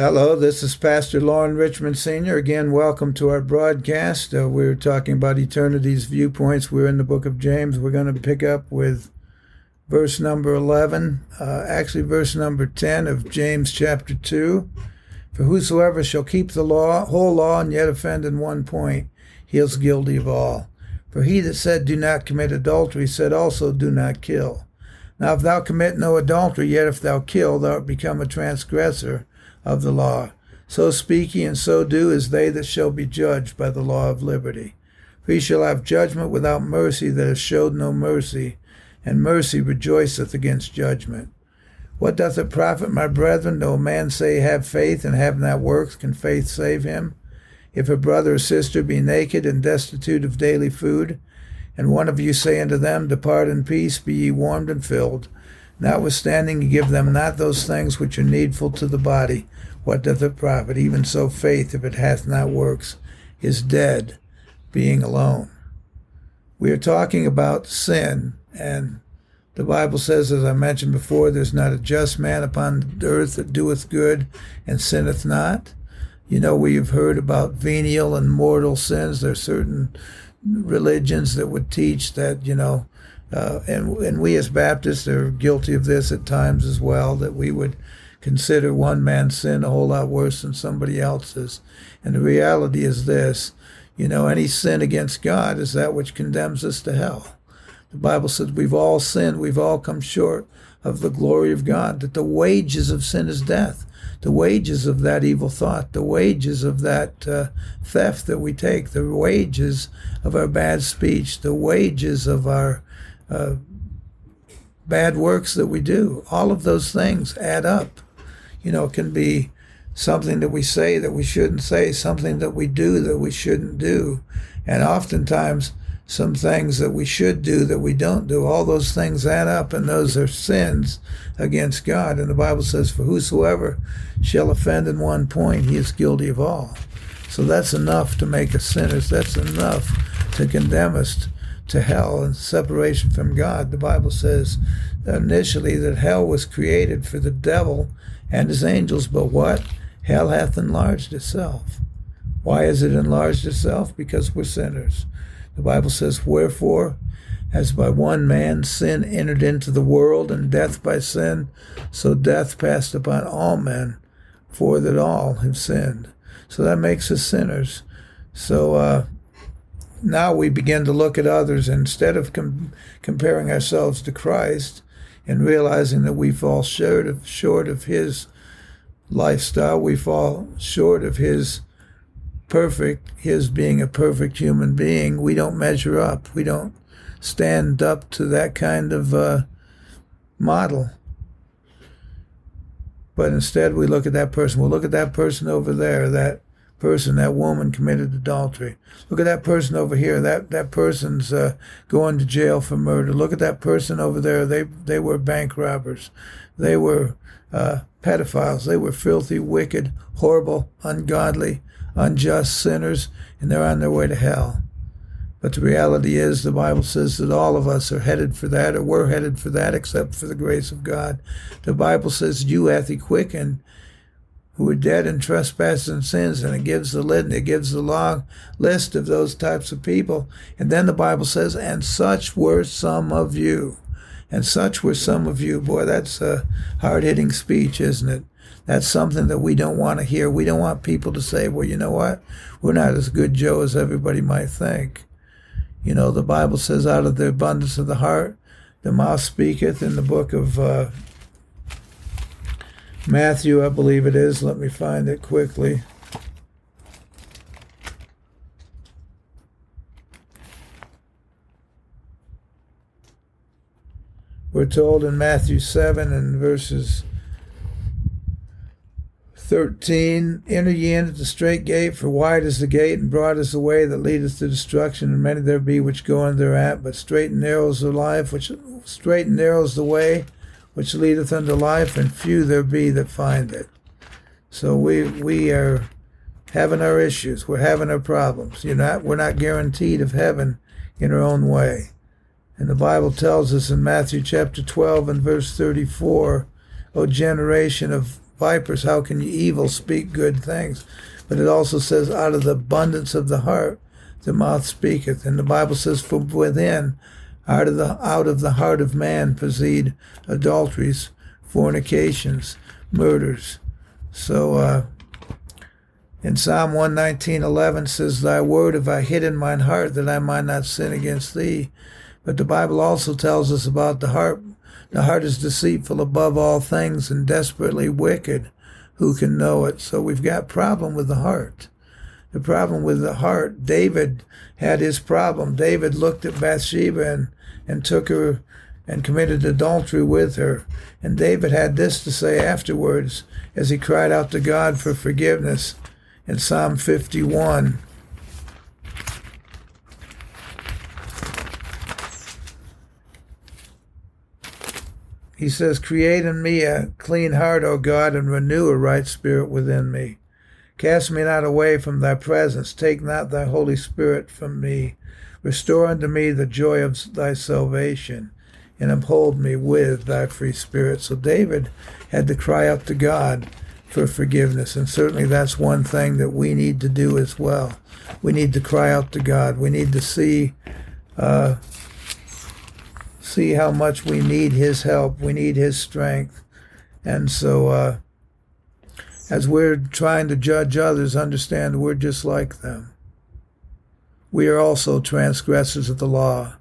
Hello, this is Pastor Loren Richmond Sr. Again, welcome to our broadcast. Uh, we're talking about eternity's viewpoints. We're in the book of James. We're going to pick up with verse number 11, uh, actually, verse number 10 of James chapter 2. For whosoever shall keep the law, whole law, and yet offend in one point, he is guilty of all. For he that said, Do not commit adultery, said also, Do not kill. Now, if thou commit no adultery, yet if thou kill, thou art become a transgressor of the law. So speak ye and so do as they that shall be judged by the law of liberty. For ye shall have judgment without mercy that has showed no mercy, and mercy rejoiceth against judgment. What doth it profit, my brethren, though a man say, Have faith, and have not works, can faith save him? If a brother or sister be naked and destitute of daily food, and one of you say unto them, Depart in peace, be ye warmed and filled, Notwithstanding, you give them not those things which are needful to the body. What doth it profit? Even so, faith, if it hath not works, is dead, being alone. We are talking about sin, and the Bible says, as I mentioned before, there's not a just man upon the earth that doeth good and sinneth not. You know, we've heard about venial and mortal sins. There are certain religions that would teach that, you know, uh, and, and we as Baptists are guilty of this at times as well, that we would consider one man's sin a whole lot worse than somebody else's. And the reality is this you know, any sin against God is that which condemns us to hell. The Bible says we've all sinned, we've all come short of the glory of God, that the wages of sin is death. The wages of that evil thought, the wages of that uh, theft that we take, the wages of our bad speech, the wages of our uh, bad works that we do. All of those things add up. You know, it can be something that we say that we shouldn't say, something that we do that we shouldn't do. And oftentimes, some things that we should do that we don't do. All those things add up, and those are sins against God. And the Bible says, For whosoever shall offend in one point, he is guilty of all. So that's enough to make us sinners. That's enough to condemn us to hell and separation from God. The Bible says initially that hell was created for the devil and his angels, but what? Hell hath enlarged itself. Why has it enlarged itself? Because we're sinners. The Bible says, Wherefore, as by one man sin entered into the world, and death by sin, so death passed upon all men, for that all have sinned. So that makes us sinners. So uh, now we begin to look at others instead of com- comparing ourselves to Christ and realizing that we fall short of short of His lifestyle. We fall short of His perfect, His being a perfect human being. We don't measure up. We don't stand up to that kind of uh, model. But instead, we look at that person. We'll look at that person over there, that person, that woman committed adultery. Look at that person over here. That that person's uh, going to jail for murder. Look at that person over there. They they were bank robbers. They were uh, pedophiles. They were filthy, wicked, horrible, ungodly, unjust sinners, and they're on their way to hell. But the reality is, the Bible says that all of us are headed for that, or we're headed for that, except for the grace of God. The Bible says, You hath he quickened who are dead in trespasses and sins, and it gives the list, it gives the long list of those types of people. And then the Bible says, and such were some of you. And such were some of you. Boy, that's a hard hitting speech, isn't it? That's something that we don't want to hear. We don't want people to say, well, you know what? We're not as good Joe as everybody might think. You know, the Bible says, out of the abundance of the heart, the mouth speaketh in the book of uh, Matthew, I believe it is. Let me find it quickly. We're told in Matthew 7 and verses 13 Enter ye in at the straight gate, for wide is the gate, and broad is the way that leadeth to destruction, and many there be which go in thereat. But straight and narrow is the life, which straight and narrow is the way which leadeth unto life, and few there be that find it. So we we are having our issues. We're having our problems. You're not we're not guaranteed of heaven in our own way. And the Bible tells us in Matthew chapter 12 and verse 34, O generation of vipers, how can you evil speak good things? But it also says, out of the abundance of the heart, the mouth speaketh. And the Bible says, from within, out of the out of the heart of man proceed adulteries, fornications, murders. So uh, in Psalm 119.11 says, Thy word have I hid in mine heart that I might not sin against thee. But the Bible also tells us about the heart the heart is deceitful above all things and desperately wicked. Who can know it? So we've got problem with the heart. The problem with the heart, David had his problem. David looked at Bathsheba and, and took her and committed adultery with her. And David had this to say afterwards as he cried out to God for forgiveness in Psalm 51. He says, Create in me a clean heart, O God, and renew a right spirit within me. Cast me not away from thy presence. Take not thy Holy Spirit from me. Restore unto me the joy of thy salvation, and uphold me with thy free spirit. So David had to cry out to God for forgiveness. And certainly that's one thing that we need to do as well. We need to cry out to God. We need to see uh, see how much we need His help. We need His strength. And so, uh, as we're trying to judge others, understand we're just like them. We are also transgressors of the law.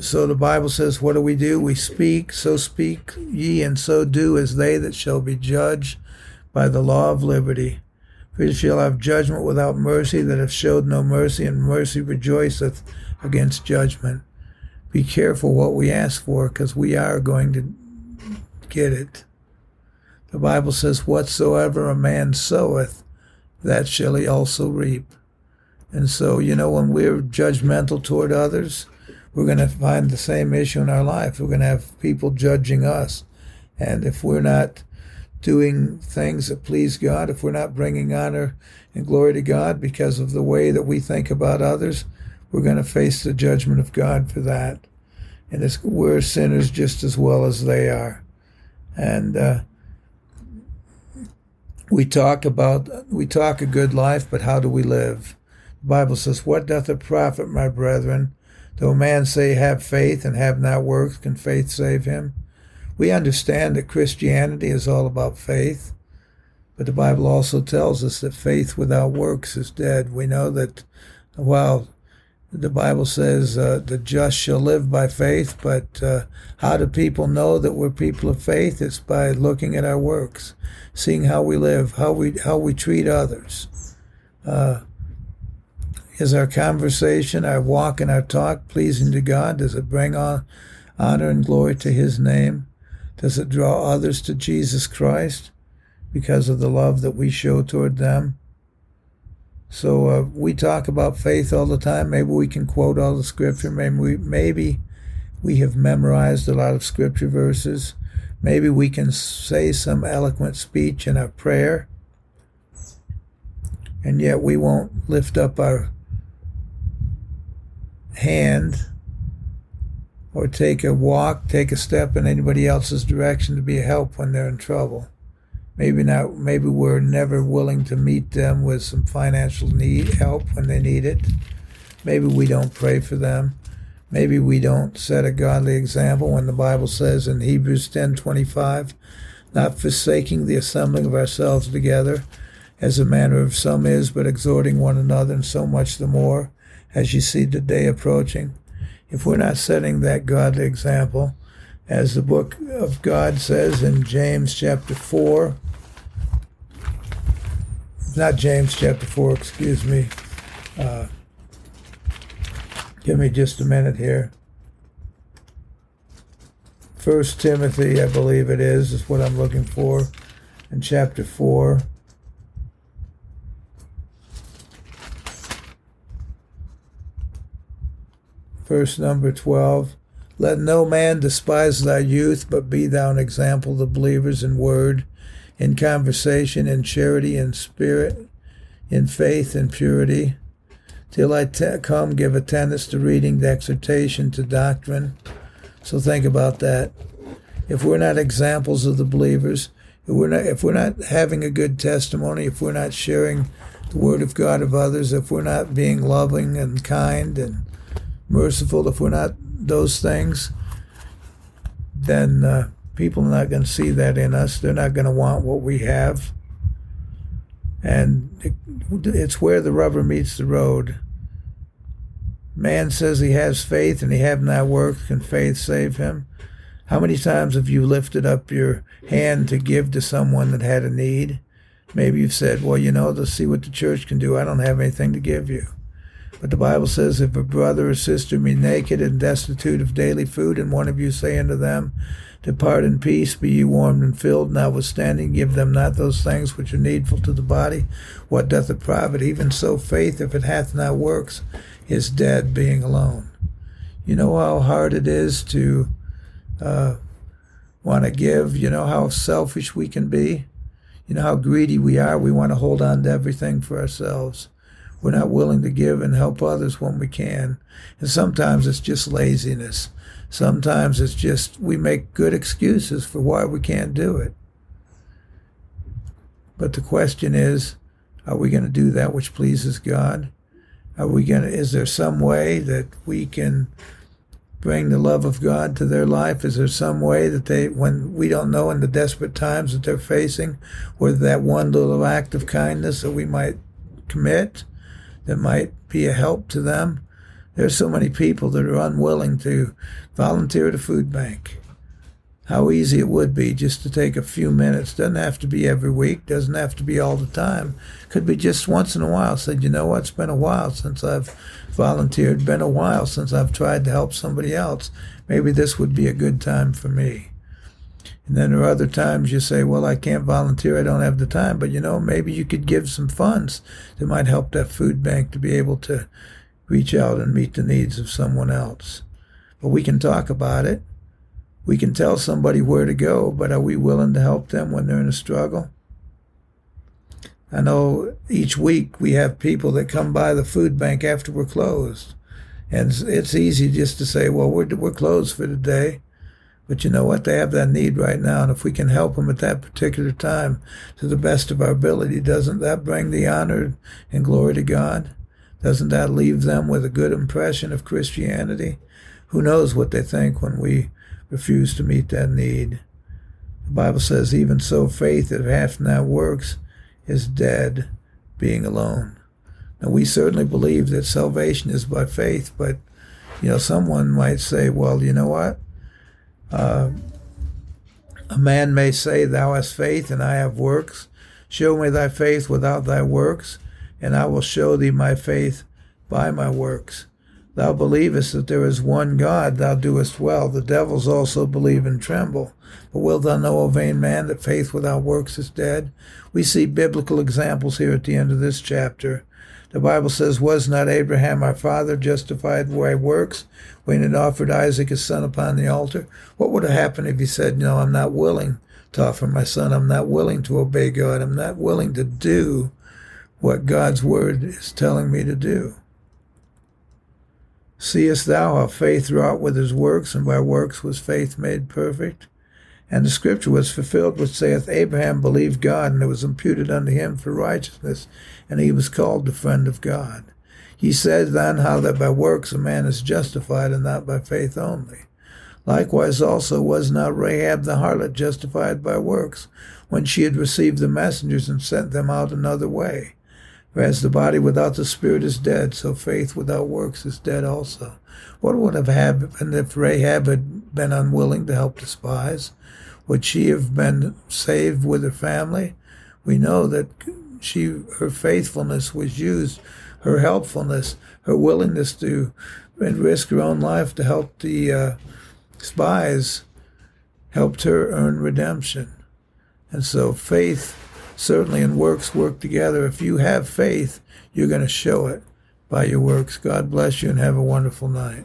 So the Bible says, What do we do? We speak, so speak ye, and so do as they that shall be judged by the law of liberty. For ye shall have judgment without mercy that have showed no mercy, and mercy rejoiceth against judgment. Be careful what we ask for because we are going to get it. The Bible says, Whatsoever a man soweth, that shall he also reap. And so, you know, when we're judgmental toward others, we're going to find the same issue in our life. We're going to have people judging us. And if we're not doing things that please God, if we're not bringing honor and glory to God because of the way that we think about others, we're going to face the judgment of God for that. And we're sinners just as well as they are. And uh, we talk about, we talk a good life, but how do we live? The Bible says, What doth it profit, my brethren, though a man say, Have faith and have not works, can faith save him? We understand that Christianity is all about faith, but the Bible also tells us that faith without works is dead. We know that while the Bible says uh, the just shall live by faith, but uh, how do people know that we're people of faith? It's by looking at our works, seeing how we live, how we how we treat others. Uh, is our conversation, our walk, and our talk pleasing to God? Does it bring on honor and glory to His name? Does it draw others to Jesus Christ because of the love that we show toward them? So uh, we talk about faith all the time. Maybe we can quote all the scripture. Maybe we, maybe we have memorized a lot of scripture verses. Maybe we can say some eloquent speech in a prayer. And yet we won't lift up our hand or take a walk, take a step in anybody else's direction to be a help when they're in trouble. Maybe not. Maybe we're never willing to meet them with some financial need help when they need it. Maybe we don't pray for them. Maybe we don't set a godly example when the Bible says in Hebrews ten twenty five, not forsaking the assembling of ourselves together, as the manner of some is, but exhorting one another, and so much the more as you see the day approaching. If we're not setting that godly example, as the book of God says in James chapter 4, not James chapter 4, excuse me. Uh, give me just a minute here. First Timothy, I believe it is, is what I'm looking for, in chapter 4. Verse number 12. Let no man despise thy youth, but be thou an example to believers in word, in conversation, in charity, in spirit, in faith, in purity. Till I te- come, give attendance to reading, to exhortation, to doctrine. So think about that. If we're not examples of the believers, if we're not, if we're not having a good testimony, if we're not sharing the word of God of others, if we're not being loving and kind and merciful, if we're not those things, then uh, people are not going to see that in us. They're not going to want what we have. And it, it's where the rubber meets the road. Man says he has faith and he have not worked. Can faith save him? How many times have you lifted up your hand to give to someone that had a need? Maybe you've said, well, you know, let's see what the church can do. I don't have anything to give you. But the Bible says, if a brother or sister be naked and destitute of daily food, and one of you say unto them, Depart in peace, be ye warmed and filled, notwithstanding give them not those things which are needful to the body, what doth it profit? Even so faith, if it hath not works, is dead, being alone. You know how hard it is to uh, want to give. You know how selfish we can be. You know how greedy we are. We want to hold on to everything for ourselves. We're not willing to give and help others when we can. And sometimes it's just laziness. Sometimes it's just we make good excuses for why we can't do it. But the question is, are we going to do that which pleases God? Are we going to, is there some way that we can bring the love of God to their life? Is there some way that they, when we don't know in the desperate times that they're facing, whether that one little act of kindness that we might commit that might be a help to them. There's so many people that are unwilling to volunteer at a food bank. How easy it would be just to take a few minutes. Doesn't have to be every week. Doesn't have to be all the time. Could be just once in a while. Said, you know what? It's been a while since I've volunteered. Been a while since I've tried to help somebody else. Maybe this would be a good time for me. And then there are other times you say, well, I can't volunteer. I don't have the time. But, you know, maybe you could give some funds that might help that food bank to be able to reach out and meet the needs of someone else. But we can talk about it. We can tell somebody where to go, but are we willing to help them when they're in a struggle? I know each week we have people that come by the food bank after we're closed. And it's easy just to say, well, we're, we're closed for the day. But you know what? They have that need right now. And if we can help them at that particular time to the best of our ability, doesn't that bring the honor and glory to God? Doesn't that leave them with a good impression of Christianity? Who knows what they think when we refuse to meet that need? The Bible says, even so, faith that hath not works is dead, being alone. Now, we certainly believe that salvation is by faith, but, you know, someone might say, well, you know what? Uh, a man may say, Thou hast faith, and I have works. Show me thy faith without thy works, and I will show thee my faith by my works. Thou believest that there is one God, thou doest well. The devils also believe and tremble. But wilt thou know, O vain man, that faith without works is dead? We see biblical examples here at the end of this chapter. The Bible says, Was not Abraham our father justified by works when he offered Isaac his son upon the altar? What would have happened if he said, No, I'm not willing to offer my son. I'm not willing to obey God. I'm not willing to do what God's word is telling me to do. Seest thou how faith wrought with his works, and by works was faith made perfect? And the scripture was fulfilled which saith, Abraham believed God, and it was imputed unto him for righteousness, and he was called the friend of God. He said then how that by works a man is justified, and not by faith only. Likewise also was not Rahab the harlot justified by works, when she had received the messengers and sent them out another way. As the body without the spirit is dead, so faith without works is dead also. What would have happened if Rahab had been unwilling to help the spies? Would she have been saved with her family? We know that she her faithfulness was used, her helpfulness, her willingness to and risk her own life to help the uh, spies helped her earn redemption. And so faith certainly and works work together. If you have faith, you're going to show it by your works. God bless you and have a wonderful night.